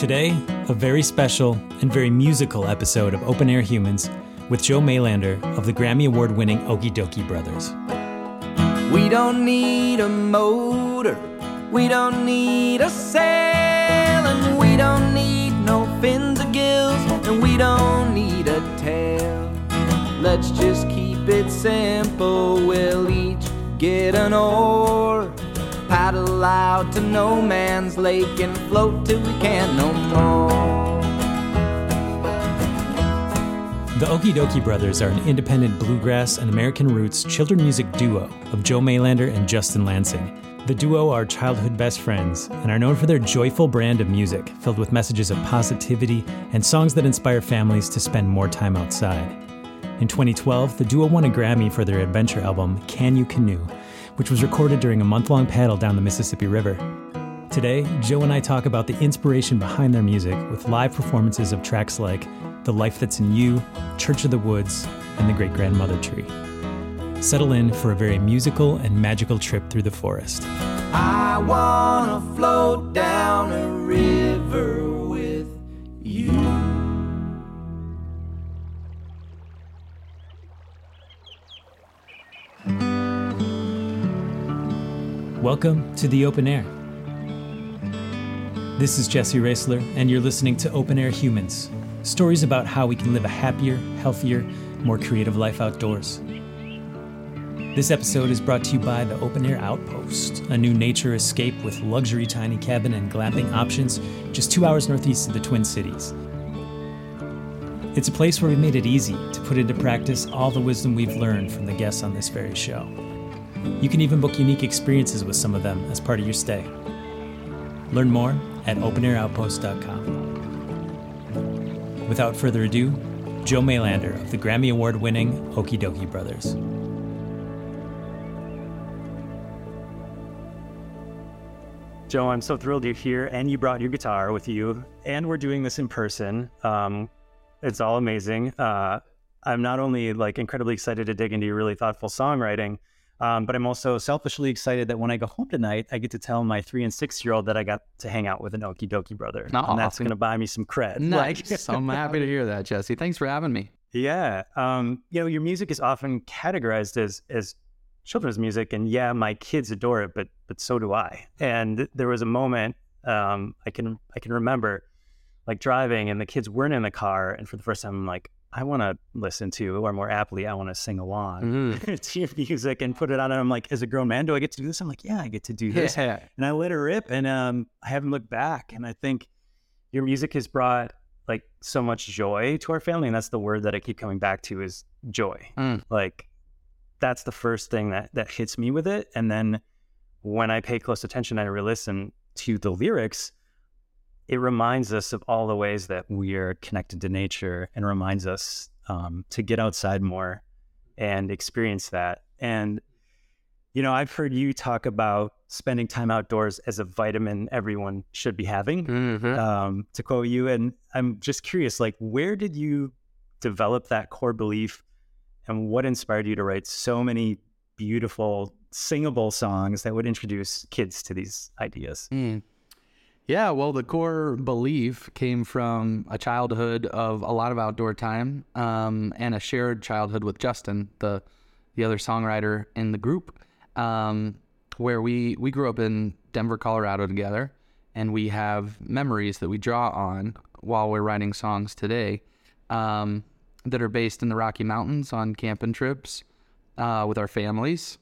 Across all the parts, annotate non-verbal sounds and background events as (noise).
Today, a very special and very musical episode of Open Air Humans with Joe Mailander of the Grammy Award winning Okee Dokee Brothers. We don't need a motor, we don't need a sail, and we don't need no fins or gills, and we don't need a tail. Let's just keep it simple, we'll each get an oar, paddle out to no man's lake, and float till we can't no more. The Okee Dokee Brothers are an independent bluegrass and American roots children music duo of Joe Mailander and Justin Lansing. The duo are childhood best friends and are known for their joyful brand of music filled with messages of positivity and songs that inspire families to spend more time outside. In 2012, the duo won a Grammy for their adventure album, Can You Canoe, which was recorded during a month long paddle down the Mississippi River. Today, Joe and I talk about the inspiration behind their music with live performances of tracks like The Life That's in You, Church of the Woods, and The Great Grandmother Tree. Settle in for a very musical and magical trip through the forest. I wanna float down a river Welcome to the open air. This is Jesse Raisler, and you're listening to Open Air Humans stories about how we can live a happier, healthier, more creative life outdoors. This episode is brought to you by the Open Air Outpost, a new nature escape with luxury tiny cabin and glamping options just two hours northeast of the Twin Cities. It's a place where we made it easy to put into practice all the wisdom we've learned from the guests on this very show. You can even book unique experiences with some of them as part of your stay. Learn more at openair.outpost.com. Without further ado, Joe Mailander of the Grammy Award winning Okee Dokee Brothers. Joe, I'm so thrilled you're here and you brought your guitar with you, and we're doing this in person. Um, it's all amazing. Uh, I'm not only like incredibly excited to dig into your really thoughtful songwriting, um, but I'm also selfishly excited that when I go home tonight, I get to tell my three and six year old that I got to hang out with an Okee Dokee brother. Oh, and that's awesome. going to buy me some cred. (laughs) Nice. I'm happy to hear that, Jesse. Thanks for having me. Yeah. Um, you know, your music is often categorized as as children's music, and yeah, my kids adore it, but but so do I. And there was a moment um, I can I can remember, like driving, and the kids weren't in the car, and for the first time, I'm like, I want to listen to, or more aptly, I want to sing along (laughs) to your music and put it on. And I'm like, as a grown man, do I get to do this? I'm like, yeah, I get to do this. Yeah. And I let it rip, and um, I haven't looked back. And I think your music has brought like so much joy to our family, and that's the word that I keep coming back to is joy. Mm. Like that's the first thing that that hits me with it, and then when I pay close attention I re-listen to the lyrics, it reminds us of all the ways that we are connected to nature, and reminds us um, to get outside more and experience that. And you know, I've heard you talk about spending time outdoors as a vitamin everyone should be having Mhm. um, to quote you. And I'm just curious, like, where did you develop that core belief, and what inspired you to write so many beautiful singable songs that would introduce kids to these ideas? Mm. Yeah, well, the core belief came from a childhood of a lot of outdoor time um, and a shared childhood with Justin, the the other songwriter in the group, um, where we we grew up in Denver, Colorado together, and we have memories that we draw on while we're writing songs today um, that are based in the Rocky Mountains on camping trips uh, with our families.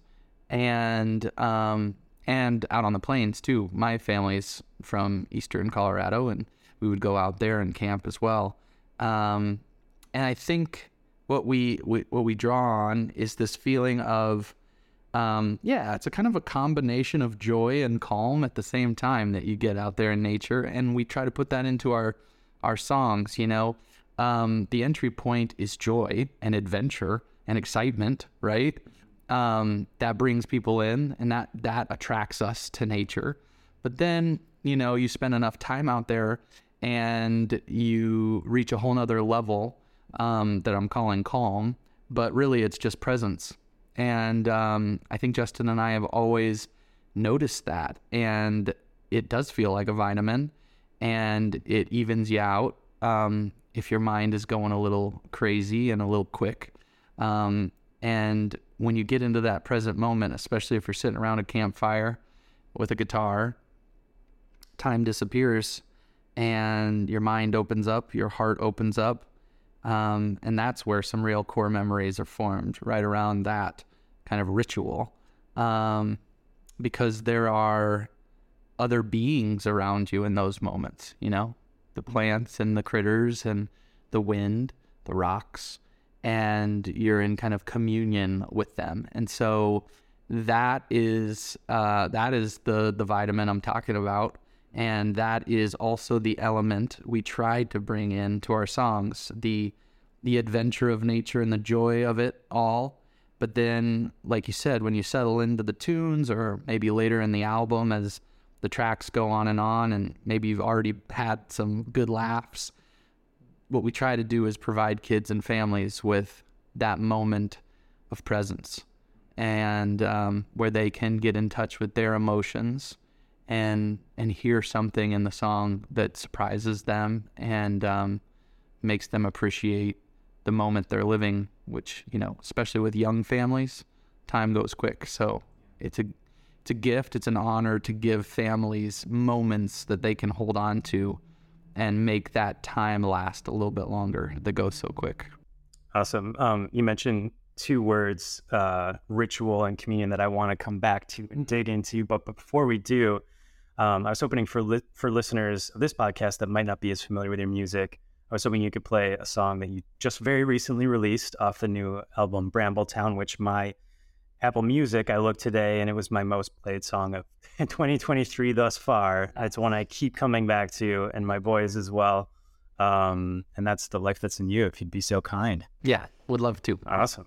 And um, and out on the plains too. My family's from eastern Colorado, and we would go out there and camp as well. Um, and I think what we, we what we draw on is this feeling of um, yeah, it's a kind of a combination of joy and calm at the same time that you get out there in nature, and we try to put that into our our songs. You know, um, the entry point is joy and adventure and excitement, right? Um, that brings people in, and that that attracts us to nature. But then, you know, you spend enough time out there, and you reach a whole nother level um, that I'm calling calm, but really it's just presence. And um, I think Justin and I have always noticed that, and it does feel like a vitamin. and it evens you out um, if your mind is going a little crazy and a little quick. Um, and when you get into that present moment, especially if you're sitting around a campfire with a guitar, time disappears and your mind opens up, your heart opens up. Um, and that's where some real core memories are formed, right around that kind of ritual. Um, because there are other beings around you in those moments, you know, the plants and the critters and the wind, the rocks, and you're in kind of communion with them. And so that is uh, that is the the vitamin I'm talking about. And that is also the element we tried to bring into our songs, the the adventure of nature and the joy of it all. But then, like you said, when you settle into the tunes or maybe later in the album as the tracks go on and on, and maybe you've already had some good laughs. What we try to do is provide kids and families with that moment of presence and um, where they can get in touch with their emotions and and hear something in the song that surprises them and um, makes them appreciate the moment they're living which you know especially with young families time goes quick so it's a it's a gift. It's an honor to give families moments that they can hold on to and make that time last a little bit longer that goes so quick. Awesome. Um, you mentioned two words, uh, ritual and communion, that I want to come back to and dig into. But, before we do, um, I was hoping for li- for listeners of this podcast that might not be as familiar with your music, I was hoping you could play a song that you just very recently released off the new album Brambletown, which my Apple Music, I looked today and it was my most played song of (laughs) 2023 thus far. It's one I keep coming back to, and my boys as well. Um, and that's the life that's in you. If you'd be so kind. Yeah, would love to. Awesome.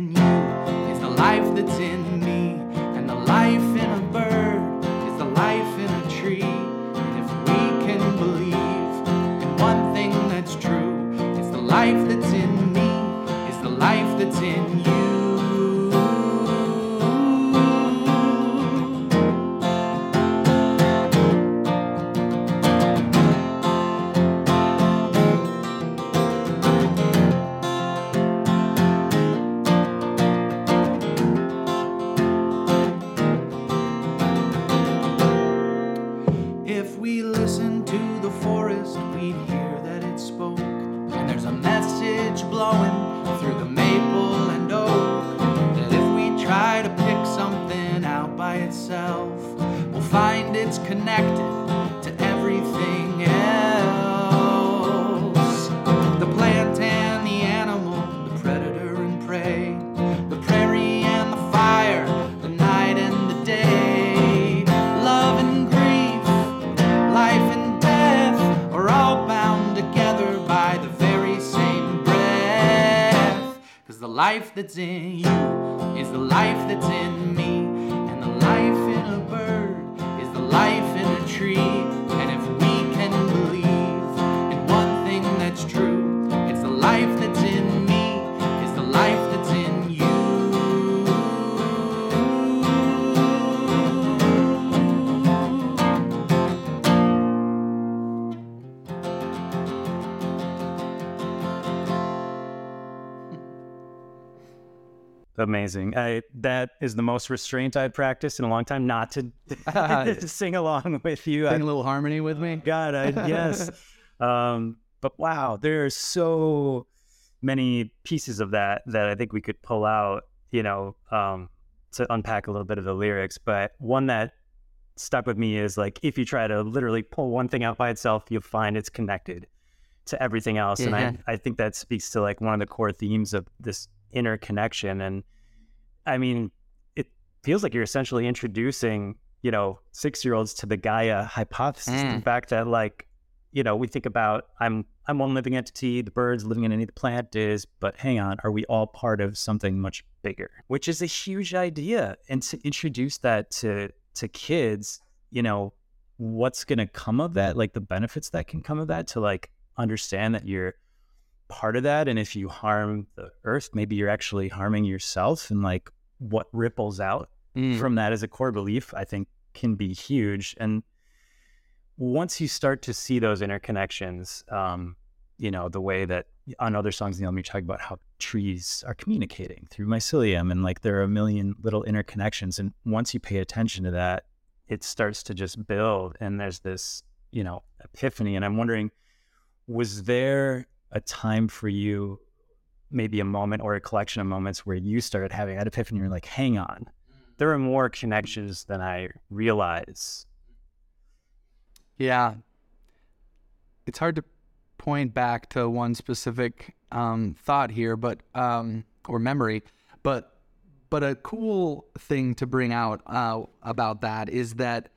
that's in you is the life that's in me, and the life in a bird is the life in a tree. Amazing. I, that is the most restraint I've practiced in a long time. Not to (laughs) (laughs) sing along with you. Sing a little harmony with me. God, I, yes. (laughs) um, but wow, there are so many pieces of that that I think we could pull out. You know, um, to unpack a little bit of the lyrics. But one that stuck with me is like if you try to literally pull one thing out by itself, you'll find it's connected to everything else. And I, I think that speaks to like one of the core themes of this interconnection. And I mean, it feels like you're essentially introducing, you know, six year olds to the Gaia hypothesis. Mm. The fact that like, you know, we think about I'm I'm one living entity, the birds living in any the plant is, but hang on, are we all part of something much bigger? Which is a huge idea. And to introduce that to to kids, you know, what's gonna come of that, like the benefits that can come of that to like understand that you're part of that and if you harm the earth maybe you're actually harming yourself and like what ripples out Mm. from that as a core belief i think can be huge and once you start to see those interconnections um you know the way that on other songs in the album you talk about how trees are communicating through mycelium and like there are a million little interconnections and once you pay attention to that it starts to just build and there's this you know epiphany and i'm wondering was there a time for you maybe a moment or a collection of moments where you started having that epiphany you're like hang on there are more connections than i realize Yeah. It's hard to point back to one specific um, thought here, but um, or memory, but but a cool thing to bring out uh, about that is that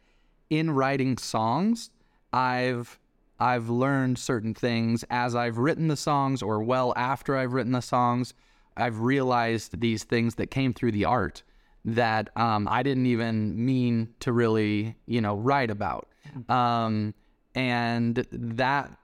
in writing songs, I've I've learned certain things as I've written the songs, or well after I've written the songs. I've realized these things that came through the art that um, I didn't even mean to really, you know, write about. Um, and that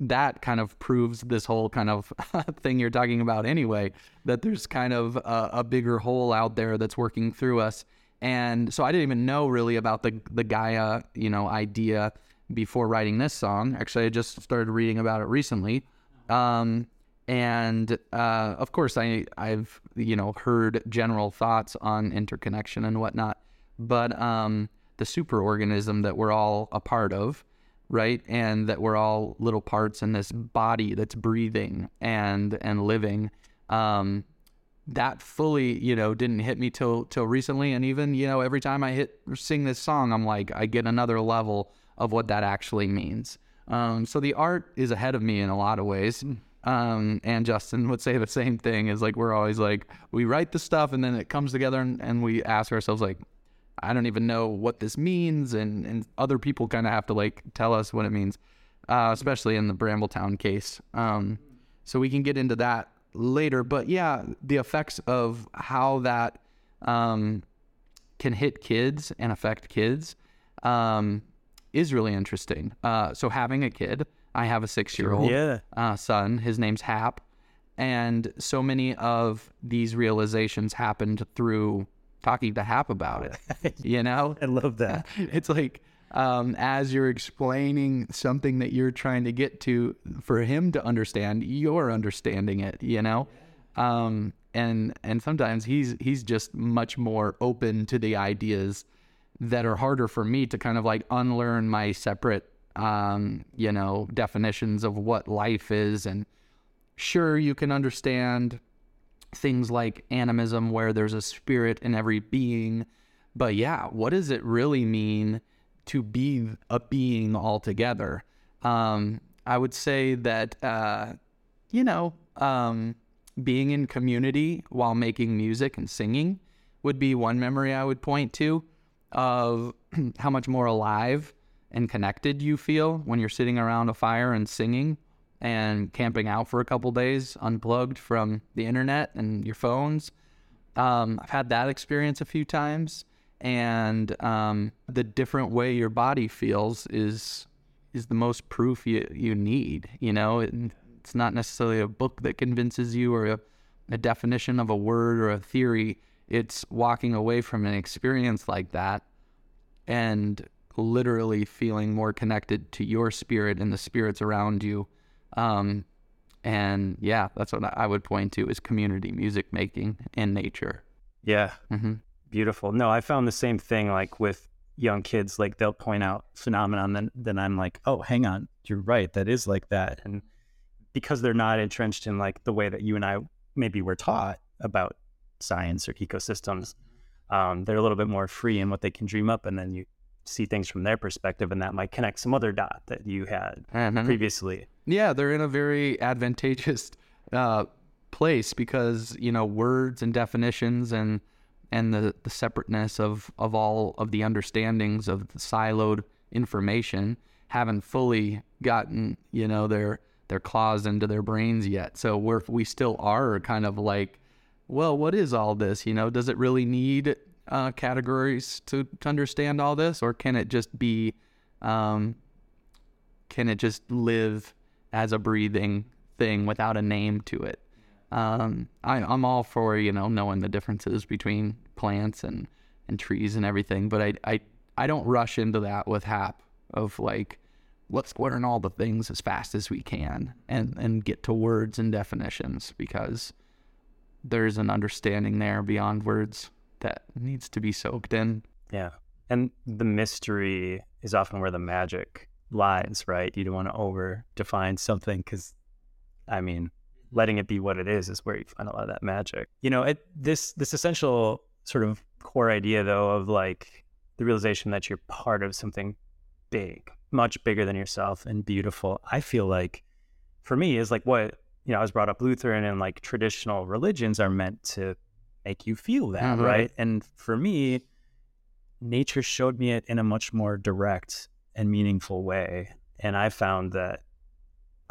that kind of proves this whole kind of (laughs) thing you're talking about anyway that there's kind of a, a bigger whole out there that's working through us and so i didn't even know really about the the gaia you know idea before writing this song. Actually i just started reading about it recently. Um, and uh, of course i i've you know heard general thoughts on interconnection and whatnot but um, the superorganism that we're all a part of right and that we're all little parts in this body that's breathing and and living um that fully you know didn't hit me till till recently. And even you know every time i hit sing this song i'm like i get another level of what that actually means. Um so the art is ahead of me in a lot of ways. Um and justin would say the same thing is like we're always like we write the stuff and then it comes together and, and we ask ourselves like I don't even know what this means, and and other people kind of have to like tell us what it means, uh, especially in the Brambletown case. Um, so we can get into that later, but yeah, the effects of how that um, can hit kids and affect kids um, is really interesting. Uh, so having a kid, I have a six-year-old Yeah. uh, son. His name's Hap, and so many of these realizations happened through talking to Hap about it. (laughs) you know, i love that (laughs) it's like um, as you're explaining something that you're trying to get to for him to understand, you're understanding it. You know, um, and and sometimes he's he's just much more open to the ideas that are harder for me to kind of like unlearn my separate um, you know definitions of what life is. And sure you can understand things like animism where there's a spirit in every being. But yeah what does it really mean to be a being altogether? Um, i would say that uh, you know um, being in community while making music and singing would be one memory i would point to of (clears throat) how much more alive and connected you feel when you're sitting around a fire and singing and camping out for a couple days unplugged from the internet and your phones. Um, I've had that experience a few times, and um, the different way your body feels is is the most proof you you need. You know, it, it's not necessarily a book that convinces you or a, a definition of a word or a theory. It's walking away from an experience like that and literally feeling more connected to your spirit and the spirits around you um, And yeah, that's what I would point to is community music making and nature. Yeah. hmm Beautiful. No, I found the same thing like with young kids, like they'll point out phenomenon, then then I'm like, oh, hang on, you're right, that is like that. And because they're not entrenched in like the way that you and I maybe were taught about science or ecosystems, um, they're a little bit more free in what they can dream up, and then you see things from their perspective, and that might connect some other dot that you had Mhm. previously. Yeah, they're in a very advantageous uh, place because you know words and definitions and and the, the separateness of, of all of the understandings of the siloed information haven't fully gotten you know their their claws into their brains yet. So we're we still are kind of like, well, what is all this? You know, does it really need uh, categories to, to understand all this, or can it just be um, can it just live as a breathing thing without a name to it? Um, I, I'm all for you know knowing the differences between plants and, and trees and everything, but I, I I don't rush into that with hap of like let's learn all the things as fast as we can and and get to words and definitions because there's an understanding there beyond words that needs to be soaked in. Yeah. And the mystery is often where the magic lies, right? You don't want to over define something because, I mean, letting it be what it is is where you find a lot of that magic. You know, it, this this essential sort of core idea, though, of like the realization that you're part of something big, much bigger than yourself and beautiful. I feel like, for me, is like what you know. I was brought up Lutheran, and like traditional religions are meant to make you feel that, Mhm. right? And for me, nature showed me it in a much more direct and meaningful way. And I found that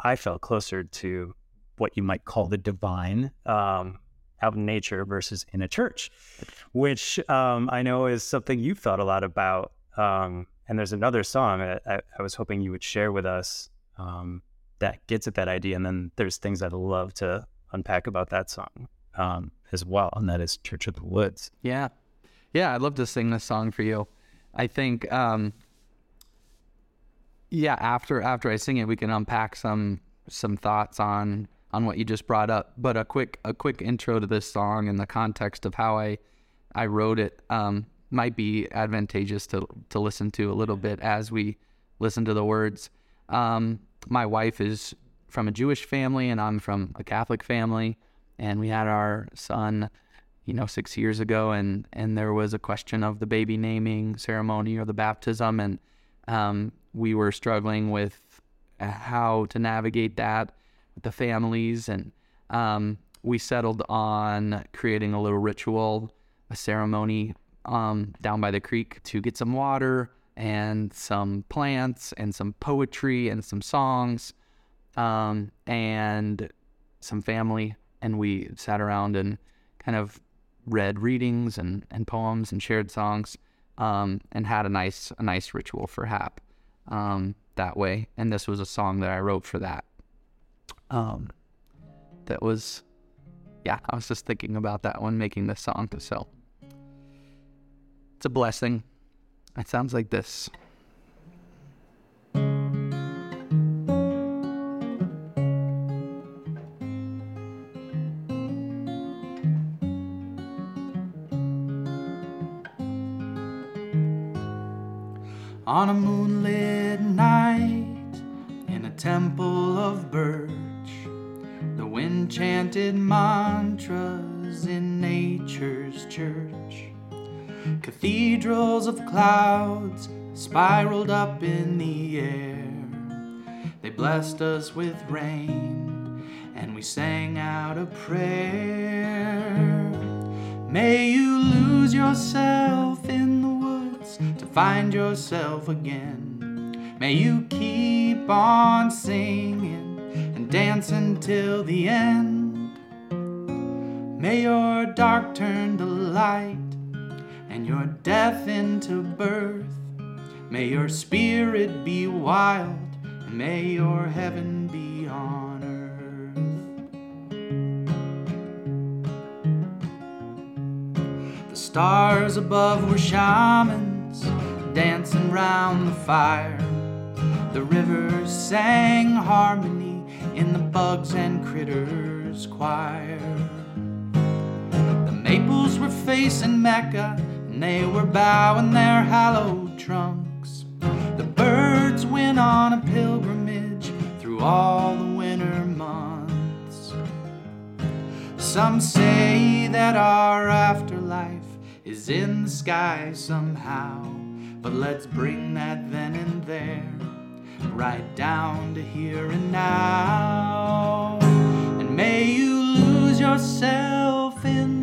I felt closer to what you might call the divine um, out in nature versus in a church, which um, I know is something you've thought a lot about. Um, and there's another song I, I was hoping you would share with us um, that gets at that idea. And then there's things I'd love to unpack about that song um, as well, and that is Church of the Woods. Yeah. Yeah, I'd love to sing this song for you. I think um yeah, after after I sing it we can unpack some some thoughts on on what you just brought up. But a quick a quick intro to this song and the context of how I I wrote it um might be advantageous to to listen to a little bit as we listen to the words. Um my wife is from a Jewish family and I'm from a Catholic family. And we had our son you know, six years ago, and and there was a question of the baby naming ceremony or the baptism, and um, we were struggling with uh, how to navigate that with the families, and um, we settled on creating a little ritual, a ceremony um, down by the creek to get some water and some plants and some poetry and some songs um, and some family, and we sat around and kind of read readings and, and poems and shared songs um, and had a nice a nice ritual for hap um, that way. And this was a song that i wrote for that. Um, that was yeah i was just thinking about that when making this song. So it's a blessing it sounds like this On a moonlit night in a temple of birch, the wind chanted mantras in nature's church. Cathedrals of clouds spiraled up in the air. They blessed us with rain, and we sang out a prayer. May you lose yourself in the woods to find yourself again. May you keep on singing and dancing till the end. May your dark turn to light and your death into birth. May your spirit be wild and may your heaven be on earth. The stars above were shamans dancing round the fire. The rivers sang harmony in the bugs and critters choir. The maples were facing Mecca, and they were bowing their hallowed trunks. The birds went on a pilgrimage through all the winter months. Some say that our afterlife is in the sky somehow, but let's bring that then and there right down to here and now. And may you lose yourself in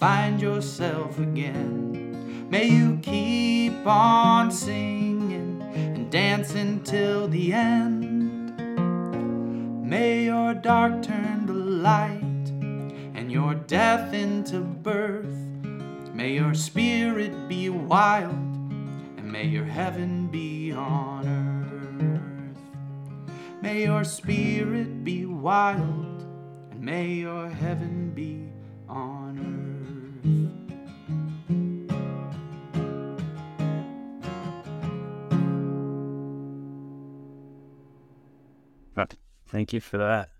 find yourself again. May you keep on singing and dancing till the end. May your dark turn to light and your death into birth. May your spirit be wild and may your heaven be on earth. May your spirit be wild and may your heaven be on Thank you for that.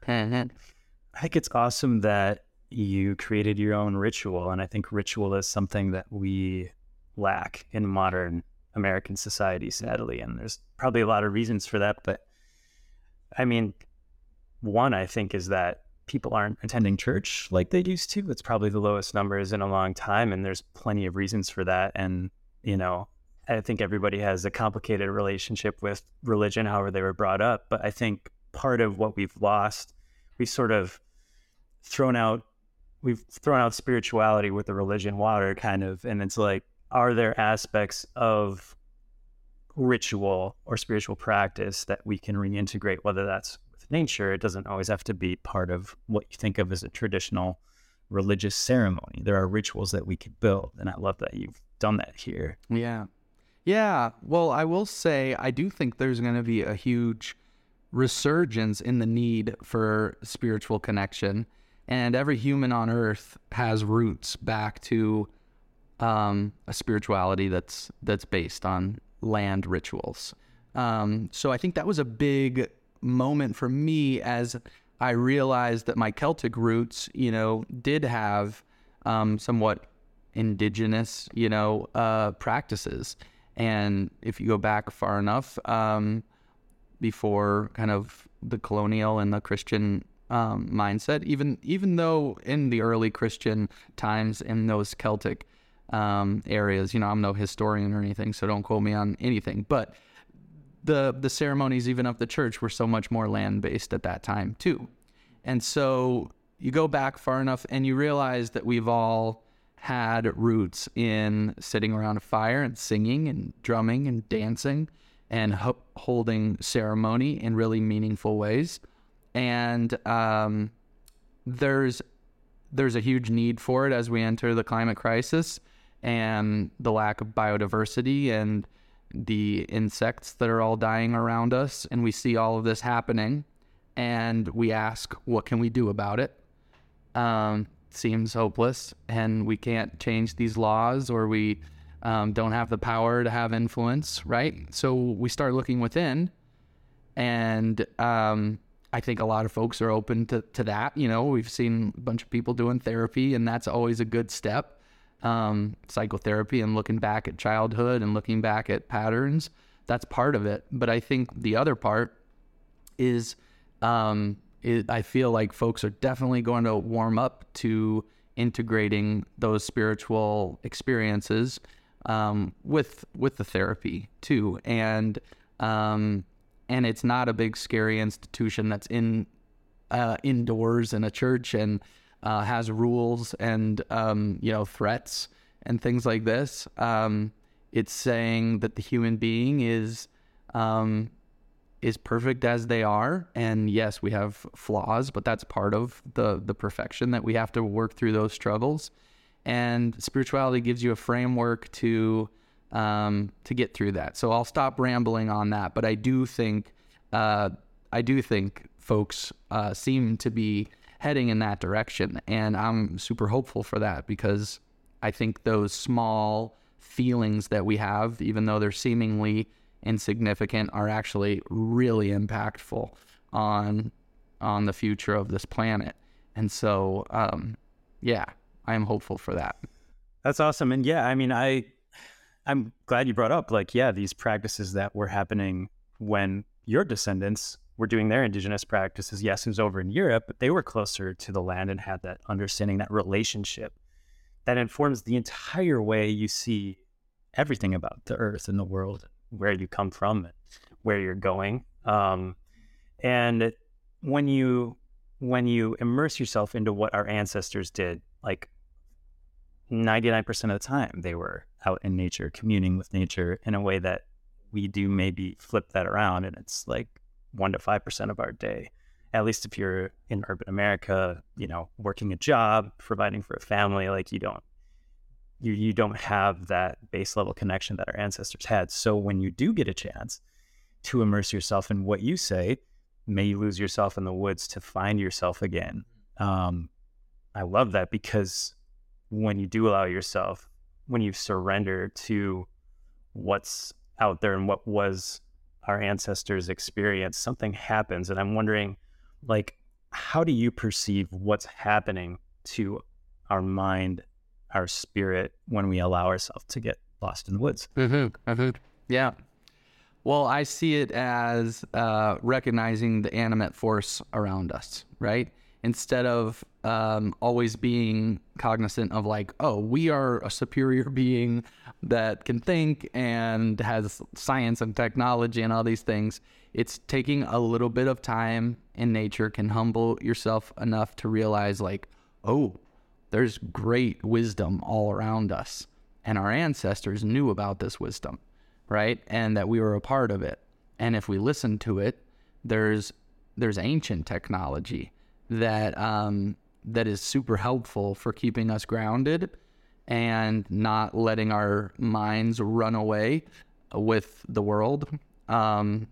I think it's awesome that you created your own ritual. And I think ritual is something that we lack in modern American society, sadly. And there's probably a lot of reasons for that. But I mean, one, I think, is that people aren't attending church like they used to. It's probably the lowest numbers in a long time. And there's plenty of reasons for that. And, you know, I think everybody has a complicated relationship with religion, however they were brought up. But I think part of what we've lost, we've sort of thrown out we've thrown out spirituality with the religion water kind of and it's like are there aspects of ritual or spiritual practice that we can reintegrate whether that's with nature it doesn't always have to be part of what you think of as a traditional religious ceremony there are rituals that we could build and i love that you've done that here Yeah. Yeah. Well, I will say, I do think there's going to be a huge resurgence in the need for spiritual connection. And every human on earth has roots back to um, a spirituality that's that's based on land rituals. Um, so I think that was a big moment for me as I realized that my Celtic roots, you know, did have um, somewhat indigenous, you know, uh, practices. And if you go back far enough, um, before kind of the colonial and the Christian um, mindset, even even though in the early Christian times in those Celtic um, areas, you know, I'm no historian or anything, so don't quote me on anything, but the the ceremonies even of the church were so much more land based at that time too, and so you go back far enough and you realize that we've all had roots in sitting around a fire and singing and drumming and dancing and ho- holding ceremony in really meaningful ways. And um, there's there's a huge need for it as we enter the climate crisis and the lack of biodiversity and the insects that are all dying around us. And we see all of this happening, and we ask, what can we do about it? Um, seems hopeless, and we can't change these laws, or we um, don't have the power to have influence, right? So we start looking within, and um, I think a lot of folks are open to, to that. You know, we've seen a bunch of people doing therapy, and that's always a good step. Um, psychotherapy and looking back at childhood and looking back at patterns, that's part of it. But I think the other part is, um, it, I feel like folks are definitely going to warm up to integrating those spiritual experiences um, with with the therapy too, and um, and it's not a big scary institution that's in uh, indoors in a church and uh, has rules and um, you know threats and things like this. Um, it's saying that the human being is um, is perfect as they are, and yes, we have flaws, but that's part of the the perfection that we have to work through those struggles. And spirituality gives you a framework to um, to get through that. So I'll stop rambling on that, but I do think uh, I do think folks uh, seem to be heading in that direction, and I'm super hopeful for that because I think those small feelings that we have, even though they're seemingly insignificant, are actually really impactful on on the future of this planet. And so, um, yeah, I am hopeful for that. That's awesome. And yeah, I mean, I I'm glad you brought up like yeah, these practices that were happening when your descendants were doing their indigenous practices. Yes, it was over in Europe, but they were closer to the land and had that understanding, that relationship that informs the entire way you see everything about the earth and the world, where you come from, and where you're going. Um, and when you when you immerse yourself into what our ancestors did, like 99% of the time, they were out in nature, communing with nature in a way that we do maybe flip that around and it's like 1 to 5% of our day. At least if you're in urban America, you know, working a job, providing for a family, like you don't you you don't have that base level connection that our ancestors had. So when you do get a chance to immerse yourself in what you say, may you lose yourself in the woods to find yourself again. Um, I love that because when you do allow yourself, when you surrender to what's out there and what was our ancestors' experience, something happens. And I'm wondering, like, how do you perceive what's happening to our mind, our spirit, when we allow ourselves to get lost in the woods? Mm-hmm. Mm-hmm. Yeah. Well, I see it as uh, recognizing the animate force around us, right? Instead of um, always being cognizant of, like, oh, we are a superior (laughs) being that can think and has science and technology and all these things. It's taking a little bit of time in nature can humble yourself enough to realize, like, oh, there's great wisdom all around us. And our ancestors knew about this wisdom right? And that we were a part of it. And if we listen to it, there's there's ancient technology that um, that is super helpful for keeping us grounded and not letting our minds run away with the world. Um,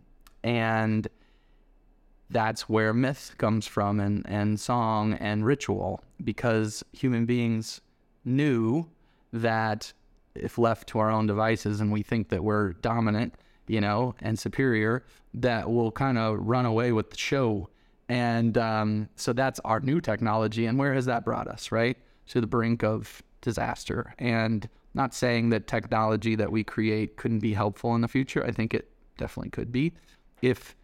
and that's where myth comes from and, and song and ritual because human beings knew that if left to our own devices and we think that we're dominant, you know, and superior, that we'll kind of run away with the show. And um, so that's our new technology. And where has that brought us, right? To the brink of disaster. And not saying that technology that we create couldn't be helpful in the future. I think it definitely could be if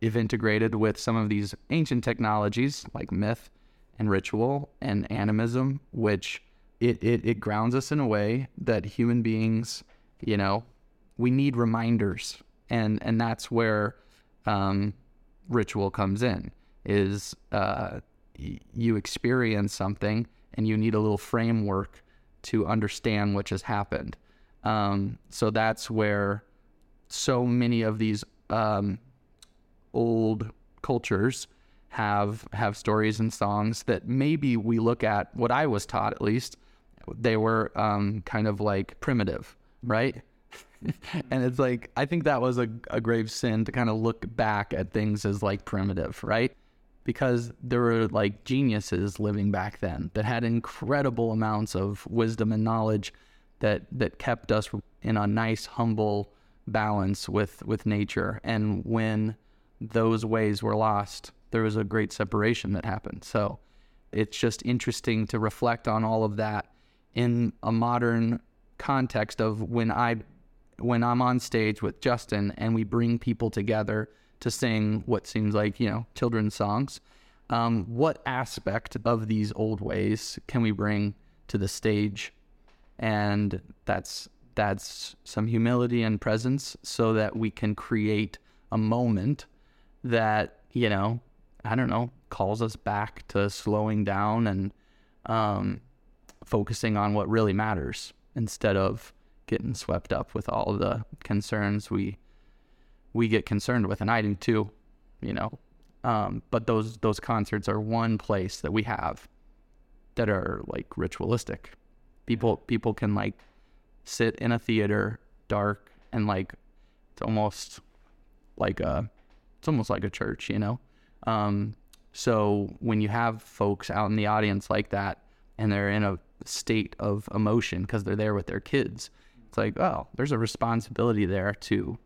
if integrated with some of these ancient technologies like myth and ritual and animism, which it, it, it grounds us in a way that human beings, you know, we need reminders. And, and that's where um, ritual comes in is uh, you experience something and you need a little framework to understand what just happened. Um, so that's where so many of these um, old cultures have have stories and songs that maybe we look at what I was taught at least they were um, kind of like primitive, right? (laughs) and it's like I think that was a, a grave sin to kind of look back at things as like primitive, right? Because there were like geniuses living back then that had incredible amounts of wisdom and knowledge that that kept us in a nice humble balance with with nature. And when those ways were lost there was a great separation that happened. So it's just interesting to reflect on all of that in a modern context of when I when I'm on stage with Justin and we bring people together to sing what seems like you know children's songs. Um, what aspect of these old ways can we bring to the stage? And that's that's some humility and presence so that we can create a moment that you know I don't know calls us back to slowing down and um, focusing on what really matters instead of getting swept up with all the concerns we we get concerned with, and I do too, you know. Um, but those those concerts are one place that we have that are like ritualistic. People people can like sit in a theater, dark and like it's almost like a it's almost like a church, you know. Um, so when you have folks out in the audience like that, and they're in a state of emotion because they're there with their kids. It's like, oh, there's a responsibility there to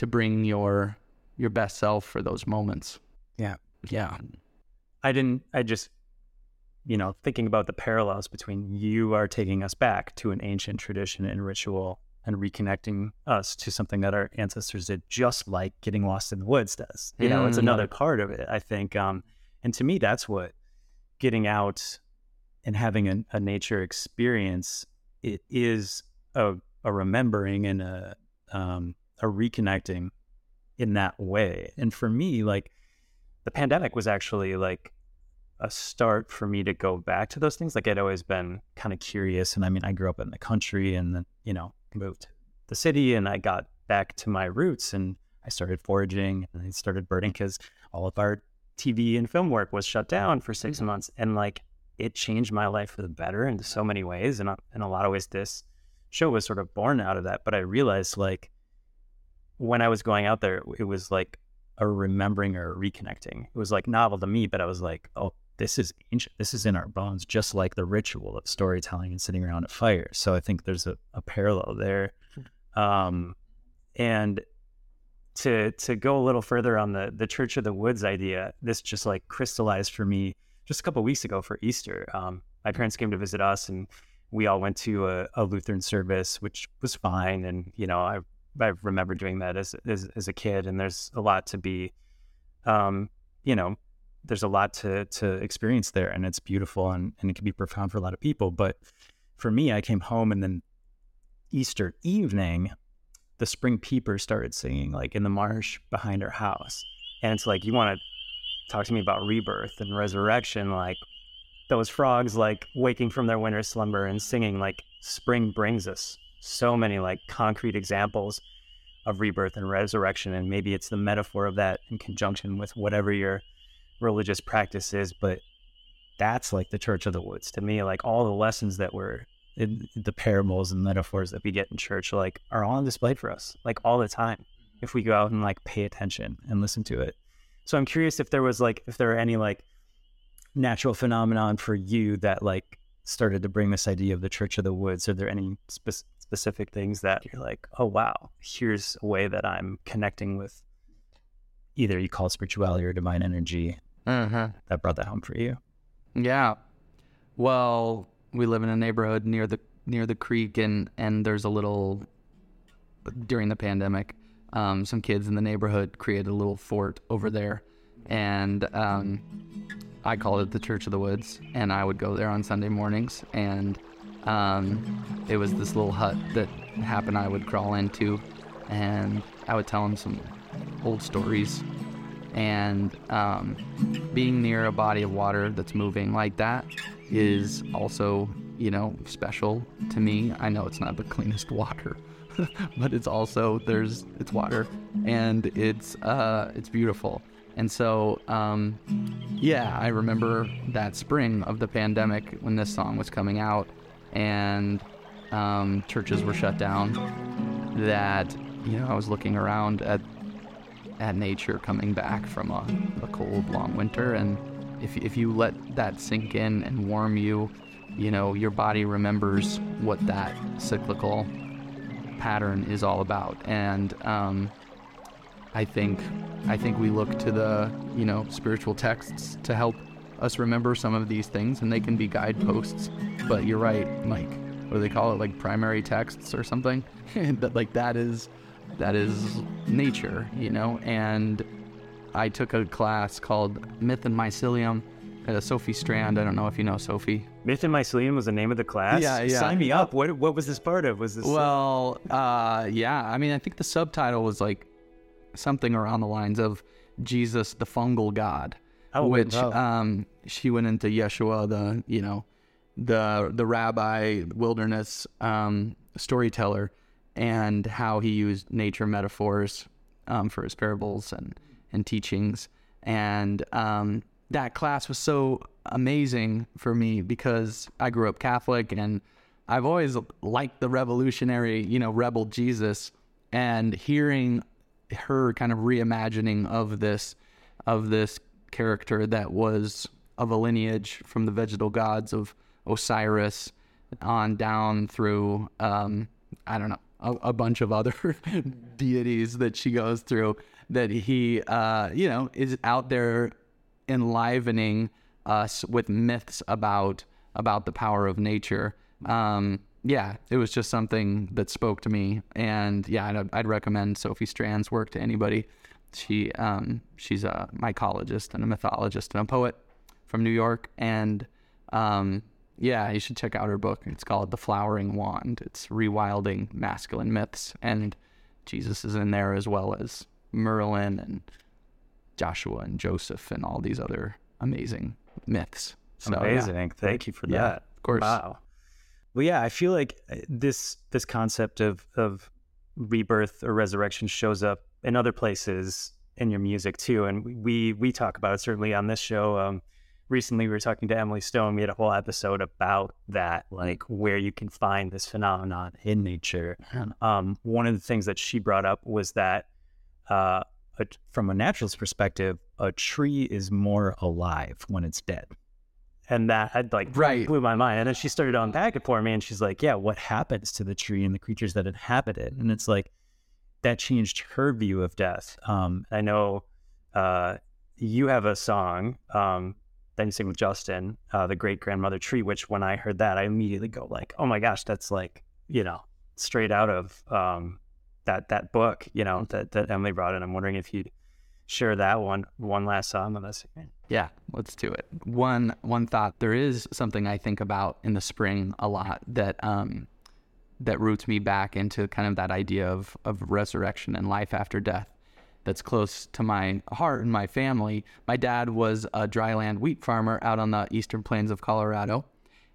to bring your your best self for those moments. Yeah. Yeah. I didn't. I just, you know, thinking about the parallels between you are taking us back to an ancient tradition and ritual and reconnecting us to something that our ancestors did, just like getting lost in the woods does. You know, it's Mm. another part of it, I think. Um, and to me, that's what getting out and having a, a nature experience it is a, a remembering and a um, a reconnecting in that way. And for me, like the pandemic was actually like a start for me to go back to those things. Like I'd always been kind of curious, and I mean, I grew up in the country, and then you know moved to the city, and I got back to my roots, and I started foraging, and I started birding because all of our TV and film work was shut down for 6 months, and like it changed my life for the better in so many ways, and uh, in a lot of ways, this show was sort of born out of that. But I realized like when I was going out there, it was like a remembering or a reconnecting. It was like novel to me, but I was like, oh, this is ancient. This is in our bones, just like the ritual of storytelling and sitting around a fire. So I think there's a, a parallel there. Um, and to to go a little further on the the Church of the Woods idea, this just like crystallized for me just a couple weeks ago for Easter. Um, my parents came to visit us, and we all went to a, a Lutheran service, which was fine. And you know, I I remember doing that as, as as a kid, and there's a lot to be, um, you know, there's a lot to to experience there, and it's beautiful, and and it can be profound for a lot of people. But for me, I came home, and then Easter evening, the spring peepers started singing like in the marsh behind our house, and it's like you want to talk to me about rebirth and resurrection, like those frogs like waking from their winter slumber and singing like spring brings us so many like concrete examples of rebirth and resurrection and maybe it's the metaphor of that in conjunction with whatever your religious practice is but that's like the church of the woods to me. Like all the lessons that were in the parables and metaphors that we get in church like are all on display for us like all the time mm-hmm. if we go out and like pay attention and listen to it. So i'm curious if there was like if there are any like natural phenomenon for you that like started to bring this idea of the church of the woods. Are there any spe- specific things that you're like oh wow here's a way that i'm connecting with either you call it spirituality or divine energy Uh-huh. that brought that home for you Yeah. Well, we live in a neighborhood near the near the creek, and and there's a little. During the pandemic, um, some kids in the neighborhood created a little fort over there, and um, I called it the Church of the Woods, and I would go there on Sunday mornings, and um, it was this little hut that Hap and I would crawl into, and I would tell him some old stories. And um, being near a body of water that's moving like that is also you know special to me. I know it's not the cleanest water (laughs) but it's also there's it's water and it's uh it's beautiful. And so um yeah i remember that spring of the pandemic when this song was coming out and um churches were shut down that you know i was looking around at at nature coming back from a, a cold, long winter. And if, if you let that sink in and warm you, you know, your body remembers what that cyclical pattern is all about. And um, I think I think we look to the you know spiritual texts to help us remember some of these things, and they can be guideposts. But you're right, Mike. What do they call it? Like primary texts or something? (laughs) that like that is that is nature, you know. And I took a class called Myth and Mycelium at Sophie Strand. I don't know if you know Sophie. myth and mycelium was the name of the class Yeah, yeah. sign me up what what was this part of was this Well, uh, yeah. I mean, I think the subtitle was like something around the lines of Jesus, the fungal god, Oh, which um, she went into Yeshua, the you know, the the rabbi, wilderness um, storyteller, and how he used nature metaphors um, for his parables and and teachings, and um, that class was so amazing for me because I grew up Catholic and I've always liked the revolutionary, you know, rebel Jesus and hearing her kind of reimagining of this of this character that was of a lineage from the vegetal gods of Osiris on down through um I don't know a, a bunch of other (laughs) deities that she goes through that he, uh, you know, is out there enlivening us with myths about about the power of nature. Um, yeah, it was just something that spoke to me, and yeah, I'd, I'd recommend Sophie Strand's work to anybody. She um, she's a mycologist and a mythologist and a poet from New York, and um, yeah, you should check out her book. It's called The Flowering Wand. It's rewilding masculine myths, and Jesus is in there as well as Merlin and Joshua and Joseph and all these other amazing myths. So, yeah. Amazing. Thank you for Yeah, that. of course. Wow. Well, yeah, I feel like this this concept of of rebirth or resurrection shows up in other places in your music too, and we we talk about it certainly on this show. Um, recently, we were talking to Emily Stone. We had a whole episode about that, like where you can find this phenomenon in nature. Um, one of the things that she brought up was that uh, a, from a naturalist perspective, a tree is more alive when it's dead. And that had like Right. blew my mind. And then she started to unpack it for me, and she's like, "Yeah, what happens to the tree and the creatures that inhabit it?" And it's like that changed her view of death. Um, I know uh, you have a song um, that you sing with Justin, uh, "The Great Grandmother Tree," which when I heard that, I immediately go like, "Oh my gosh, that's like you know straight out of um, that that book, you know that that Emily brought in." I'm wondering if you'd share that one one last song on this. Yeah, let's do it. One one thought. There is something I think about in the spring a lot that um that roots me back into kind of that idea of of resurrection and life after death. That's close to my heart and my family. My dad was a dryland wheat farmer out on the eastern plains of Colorado,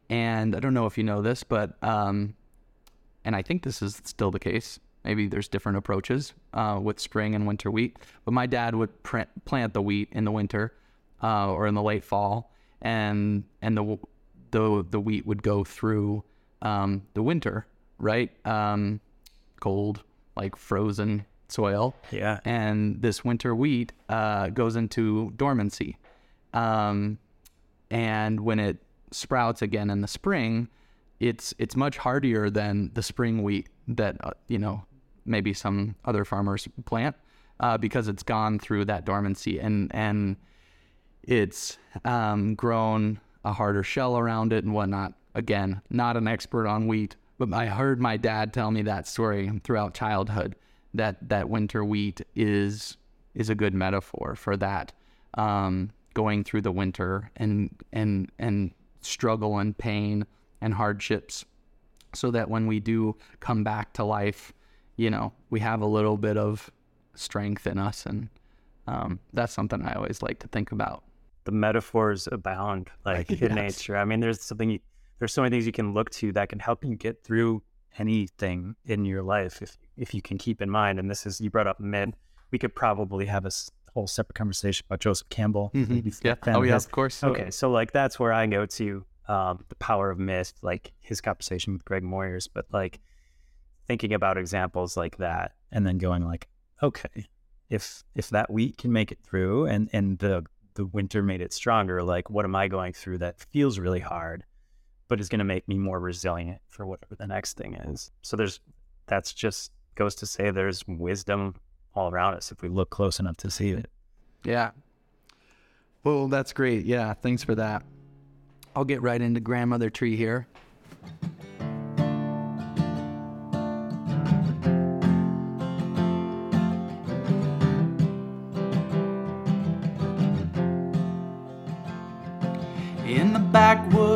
and I don't know if you know this, but um, and I think this is still the case. Maybe there's different approaches uh, with spring and winter wheat, but my dad would pr- plant the wheat in the winter uh, or in the late fall, and and the the the wheat would go through um, the winter, right? Um, cold, like frozen soil, Yeah. and this winter wheat uh, goes into dormancy. Um, and when it sprouts again in the spring, it's it's much hardier than the spring wheat that uh, you know maybe some other farmers plant uh, because it's gone through that dormancy and and it's um, grown a harder shell around it and whatnot. Again, not an expert on wheat, but I heard my dad tell me that story throughout childhood that that winter wheat is is a good metaphor for that um, going through the winter and and and struggle and pain and hardships so that when we do come back to life you know we have a little bit of strength in us and um, that's something i always like to think about the metaphors abound like (laughs) in Yes. nature. I mean, there's something you, there's so many things you can look to that can help you get through anything in your life if if you can keep in mind. And this is you brought up mid. We could probably have a whole separate conversation about Joseph Campbell. Maybe yeah oh yeah of course Okay, so like that's where I go to um, the power of myth, like his conversation with Greg Moyers, but like thinking about examples like that, and then going like, okay, if if that wheat can make it through, and and the the winter made it stronger, like what am I going through that feels really hard, but is going to make me more resilient for whatever the next thing is. So there's that's just goes to say there's wisdom all around us if we look close enough to see it. Yeah. Well, that's great. Yeah, thanks for that. I'll get right into grandmother tree here. in the backwoods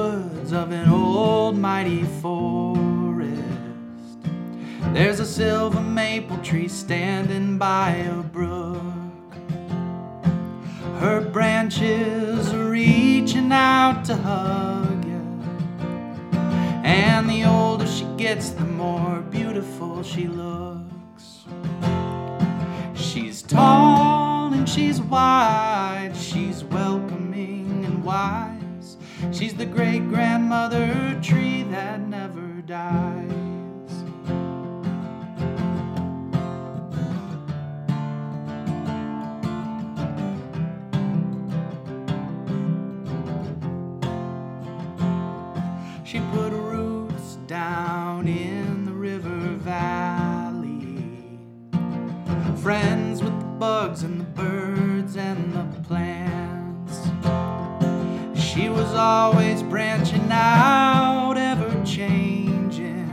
old mighty forest. There's a silver maple tree standing by a brook. Her branches are reaching out to hug you. And the older she gets, the more beautiful she looks. She's tall and she's wide, she's welcoming and wise. She's the great grandmother tree that never dies. She put roots down in the river valley friends with the bugs was always branching out, ever changing.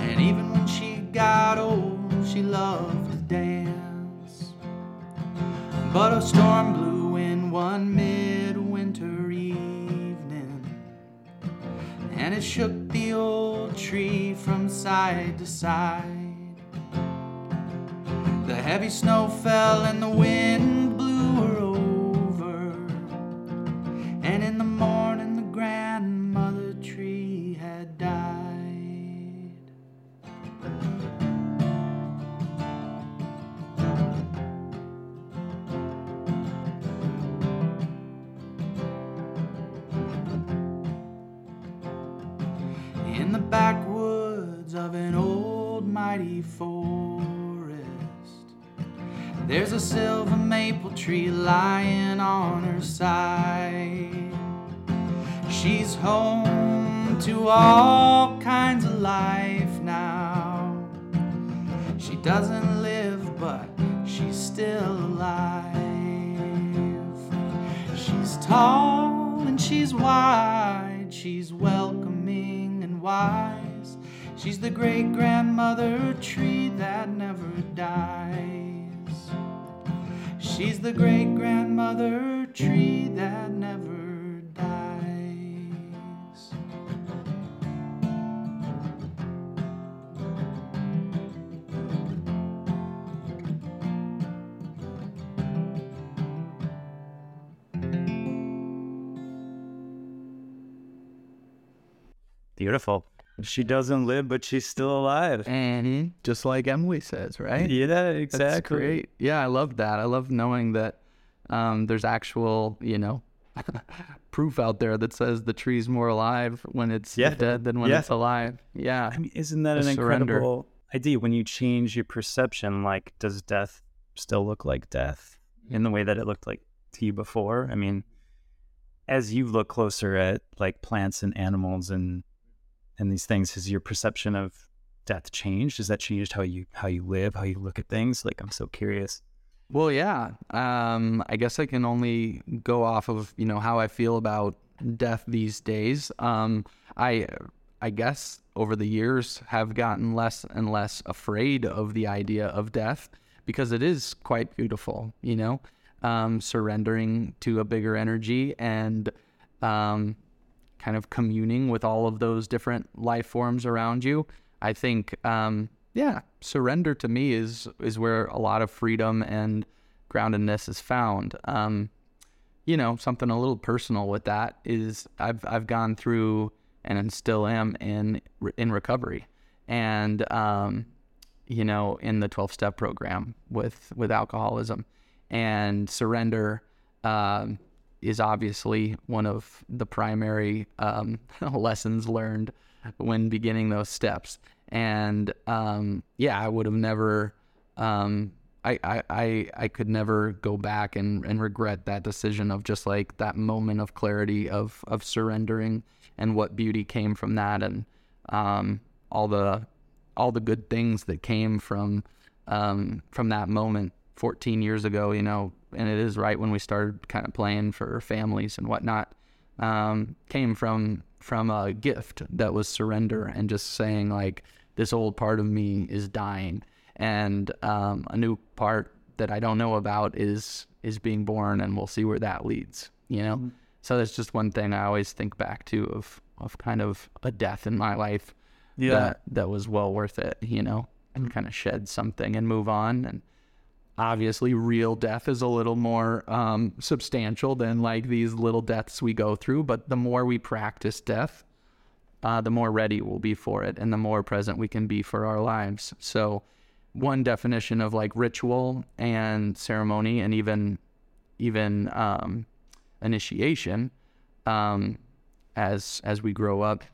And even when she got old, she loved to dance. But a storm blew in one midwinter evening, and it shook the old tree from side to side. The heavy snow fell and the wind the great grandmother tree that never dies. Beautiful. She doesn't live, but she's still alive. And just like Emily says, right? Yeah, exactly. That's great. Yeah, I love that. I love knowing that um, there's actual, you know, (laughs) proof out there that says the tree's more alive when it's Yeah. dead than when Yeah. it's alive. Yeah. I mean, isn't that an surrender. incredible idea? When you change your perception, like, does death still look like death in the way that it looked like to you before? I mean, as you look closer at like plants and animals and and these things, has your perception of death changed? Has that changed how you how you live, how you look at things? Like, I'm so curious. Well, yeah. Um, I guess I can only go off of you know how I feel about death these days. Um, I I guess over the years have gotten less and less afraid of the idea of death because it is quite beautiful. You know, um, surrendering to a bigger energy and um, kind of communing with all of those different life forms around you. I think, um, yeah, surrender to me is is where a lot of freedom and groundedness is found. Um, you know, something a little personal with that is I've I've gone through and still am in in recovery, and um, you know, in the twelve step program with with alcoholism, and surrender um, is obviously one of the primary um, (laughs) lessons learned when beginning those steps. And um, yeah, I would have never, um, I, I, I, I could never go back and, and regret that decision of just like that moment of clarity of, of surrendering and what beauty came from that and um, all the all the good things that came from um, from that moment 14 years ago, you know, and it is right when we started kind of playing for families and whatnot, um, came from from a gift that was surrender and just saying like this old part of me is dying, and um, a new part that I don't know about is is being born, and we'll see where that leads. You know, so that's just one thing I always think back to of of kind of a death in my life that that was well worth it, you know, and kind of shed something and move on. And obviously, real death is a little more um, substantial than like these little deaths we go through. But the more we practice death, uh, the more ready we'll be for it, and the more present we can be for our lives. So, one definition of like ritual and ceremony, and even even um, initiation, um, as as we grow up,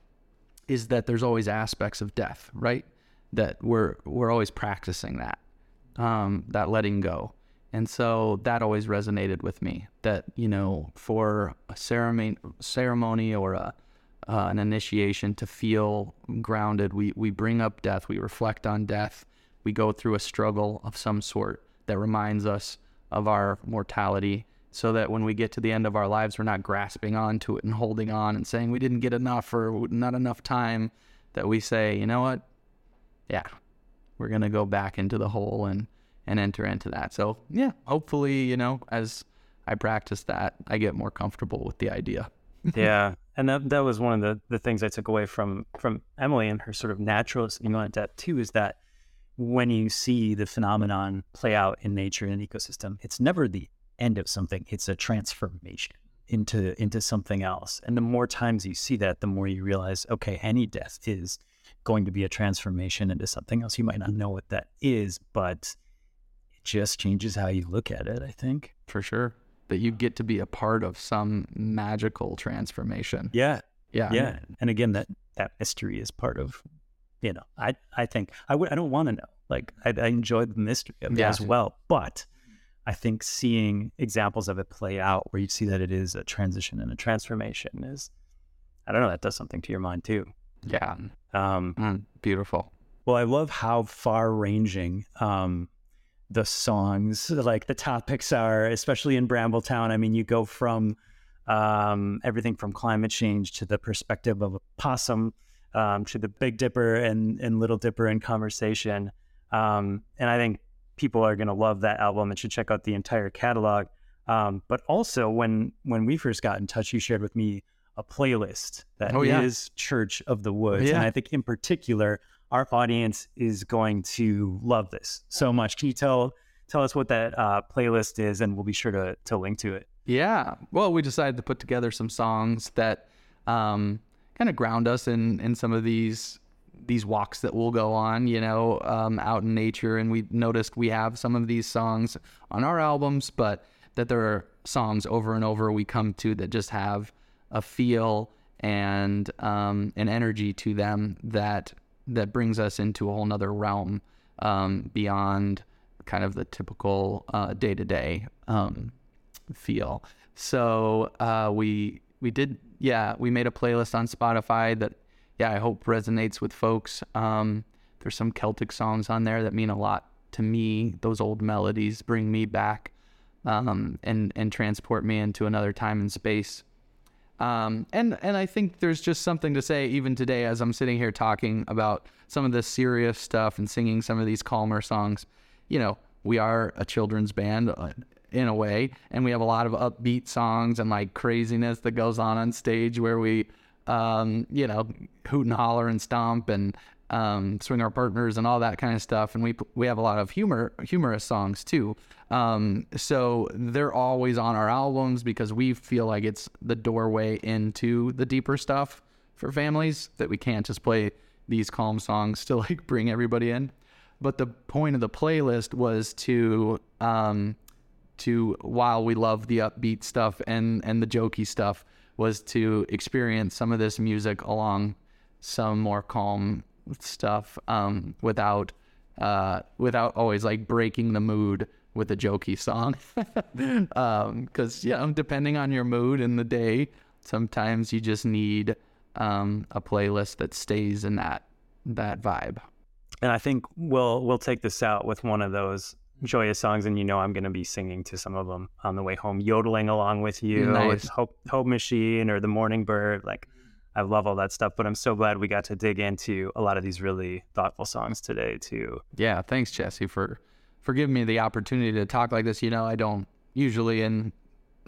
is that there's always aspects of death, right? That we're we're always practicing that, um, that letting go, and so that always resonated with me. That you know, for a ceremony, ceremony or a uh, an initiation to feel grounded, we we bring up death, we reflect on death, we go through a struggle of some sort that reminds us of our mortality so that when we get to the end of our lives, we're not grasping onto it and holding on and saying we didn't get enough or not enough time. That we say, you know what? Yeah, we're gonna go back into the hole and and enter into that. So yeah, hopefully, you know, as I practice that, I get more comfortable with the idea. (laughs) yeah, and that that was one of the the things I took away from from Emily and her sort of naturalist in depth too is that when you see the phenomenon play out in nature and ecosystem, it's never the end of something; it's a transformation into into something else. And the more times you see that, the more you realize, okay, any death is going to be a transformation into something else. You might not know what that is, but it just changes how you look at it. I think for sure that you get to be a part of some magical transformation. Yeah. Yeah. Yeah. And again, that, that mystery is part of, you know, I, I think I would, I don't want to know. Like I, I enjoy the mystery of it yeah. as well, but I think seeing examples of it play out where you see that it is a transition and a transformation is, I don't know, that does something to your mind too. Yeah. Um, mm, beautiful. Well, I love how far ranging um, the songs, like the topics are, especially in Brambletown. I mean, you go from um, everything from climate change to the perspective of a possum um, to the Big Dipper and, and Little Dipper in conversation. Um, and I think people are going to love that album and should check out the entire catalog. Um, but also, when when we first got in touch, you shared with me a playlist that oh, yeah. is Church of the Woods, yeah. and I think in particular our audience is going to love this so much. Can you tell tell us what that uh, playlist is, and we'll be sure to to link to it. Yeah. Well, we decided to put together some songs that um, kind of ground us in in some of these these walks that we'll go on, you know, um, out in nature. And we noticed we have some of these songs on our albums, but that there are songs over and over we come to that just have a feel and um, an energy to them that that brings us into a whole nother realm um, beyond kind of the typical day to day feel. So uh, we we did yeah we made a playlist on Spotify that yeah I hope resonates with folks. Um, there's some Celtic songs on there that mean a lot to me. Those old melodies bring me back um, and and transport me into another time and space. Um, and and I think there's just something to say even today as I'm sitting here talking about some of this serious stuff and singing some of these calmer songs. You know, we are a children's band uh, in a way, and we have a lot of upbeat songs and like craziness that goes on on stage where we, um, you know, hoot and holler and stomp and um, swing our partners and all that kind of stuff. And we we have a lot of humor humorous songs too. Um, so they're always on our albums because we feel like it's the doorway into the deeper stuff for families that we can't just play these calm songs (laughs) to like bring everybody in. But the point of the playlist was to um, to while we love the upbeat stuff and and the jokey stuff was to experience some of this music along some more calm stuff um, without uh, without always like breaking the mood with a jokey song. Because (laughs) um, yeah, depending on your mood in the day, sometimes you just need um, a playlist that stays in that that vibe. And I think we'll we'll take this out with one of those joyous songs, and you know I'm going to be singing to some of them on the way home, yodeling along with you, nice. with Hope Hope Machine or the Morning Bird, like I love all that stuff, but I'm so glad we got to dig into a lot of these really thoughtful songs today too. Yeah, thanks Jesse for for giving me the opportunity to talk like this. You know, I don't usually in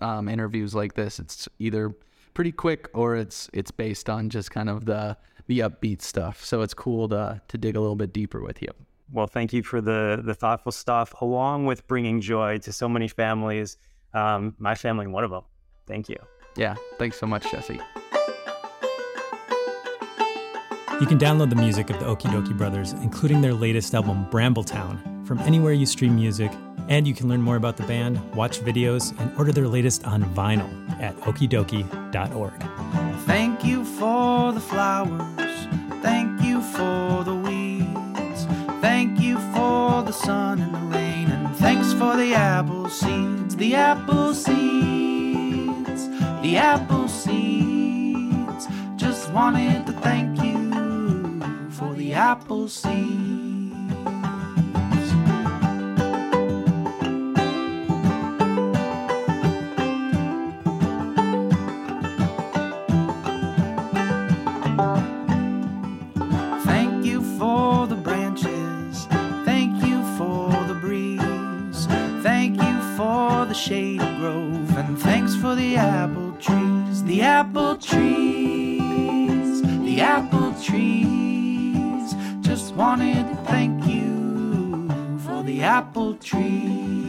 um, interviews like this. It's either pretty quick or it's it's based on just kind of the the upbeat stuff. So it's cool to to dig a little bit deeper with you. Well, thank you for the the thoughtful stuff, along with bringing joy to so many families. Um, my family, one of them. Thank you. Yeah, thanks so much, Jesse. You can download the music of the Okee Dokee Brothers, including their latest album, Brambletown, from anywhere you stream music. And you can learn more about the band, watch videos, and order their latest on vinyl at okeedokee.org. Thank you for the flowers. Thank you for the weeds. Thank you for the sun and the rain. And thanks for the apple seeds. The apple seeds. The apple seeds. Just wanted to thank you for the apple seeds. Thank you for the branches. Thank you for the breeze. Thank you for the shade grove. And thanks for the apple trees. The apple trees. The apple trees Wanted to thank you for the apple trees.